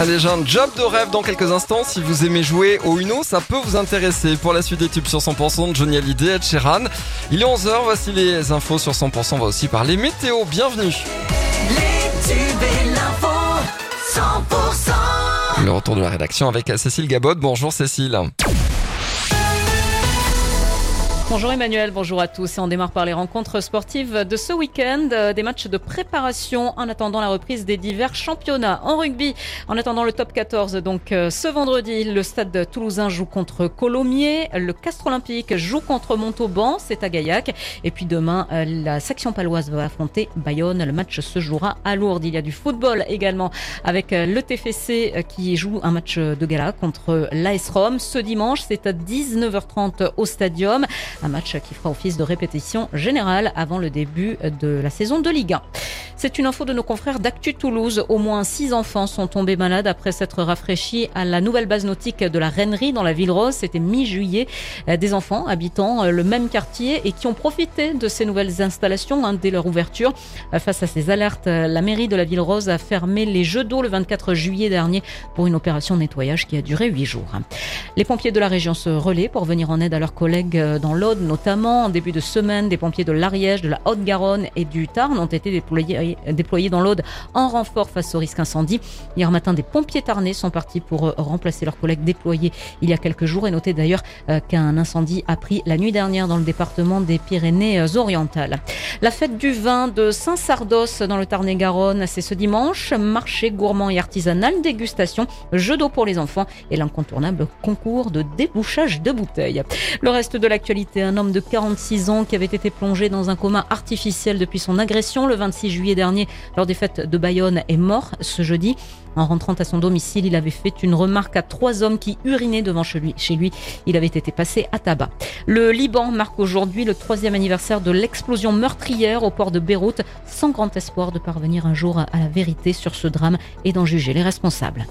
Allez, j'ai un job de rêve dans quelques instants. Si vous aimez jouer au Uno, ça peut vous intéresser. Pour la suite des tubes sur 100%, Johnny Hallyday, Ed Sheeran. Il est 11h, voici les infos sur 100%. On va aussi parler météo. Bienvenue. Les tubes et l'info 100% Le retour de la rédaction avec Cécile Gabot. Bonjour Cécile. Bonjour Emmanuel, bonjour à tous. Et on démarre par les rencontres sportives de ce week-end, euh, des matchs de préparation en attendant la reprise des divers championnats. En rugby, en attendant le top 14, donc euh, ce vendredi, le stade toulousain joue contre Colomiers, le Castre Olympique joue contre Montauban, c'est à Gaillac. Et puis demain, euh, la section paloise va affronter Bayonne. Le match se jouera à Lourdes. Il y a du football également avec le TFC qui joue un match de gala contre l'AS Rome. Ce dimanche, c'est à 19h30 au stadium. Match qui fera office de répétition générale avant le début de la saison de Ligue 1. C'est une info de nos confrères d'Actu Toulouse. Au moins six enfants sont tombés malades après s'être rafraîchis à la nouvelle base nautique de la Rennerie dans la ville rose. C'était mi-juillet. Des enfants habitant le même quartier et qui ont profité de ces nouvelles installations hein, dès leur ouverture. Face à ces alertes, la mairie de la ville rose a fermé les jeux d'eau le 24 juillet dernier pour une opération de nettoyage qui a duré huit jours. Les pompiers de la région se relaient pour venir en aide à leurs collègues dans l'Aude notamment. En début de semaine, des pompiers de l'Ariège, de la Haute-Garonne et du Tarn ont été déployés, déployés dans l'Aude en renfort face au risque incendie. Hier matin, des pompiers tarnais sont partis pour euh, remplacer leurs collègues déployés il y a quelques jours et noter d'ailleurs euh, qu'un incendie a pris la nuit dernière dans le département des Pyrénées-Orientales. La fête du vin de Saint-Sardos dans le Tarn-et-Garonne, c'est ce dimanche. Marché gourmand et artisanal, dégustation, jeu d'eau pour les enfants et l'incontournable concours de débouchage de bouteilles. Le reste de l'actualité, un homme de 46 ans qui avait été plongé dans un coma artificiel depuis son agression le 26 juillet dernier lors des fêtes de Bayonne est mort ce jeudi. En rentrant à son domicile, il avait fait une remarque à trois hommes qui urinaient devant chez lui. Chez lui, il avait été passé à tabac. Le Liban marque aujourd'hui le troisième anniversaire de l'explosion meurtrière au port de Beyrouth, sans grand espoir de parvenir un jour à la vérité sur ce drame et d'en juger les responsables.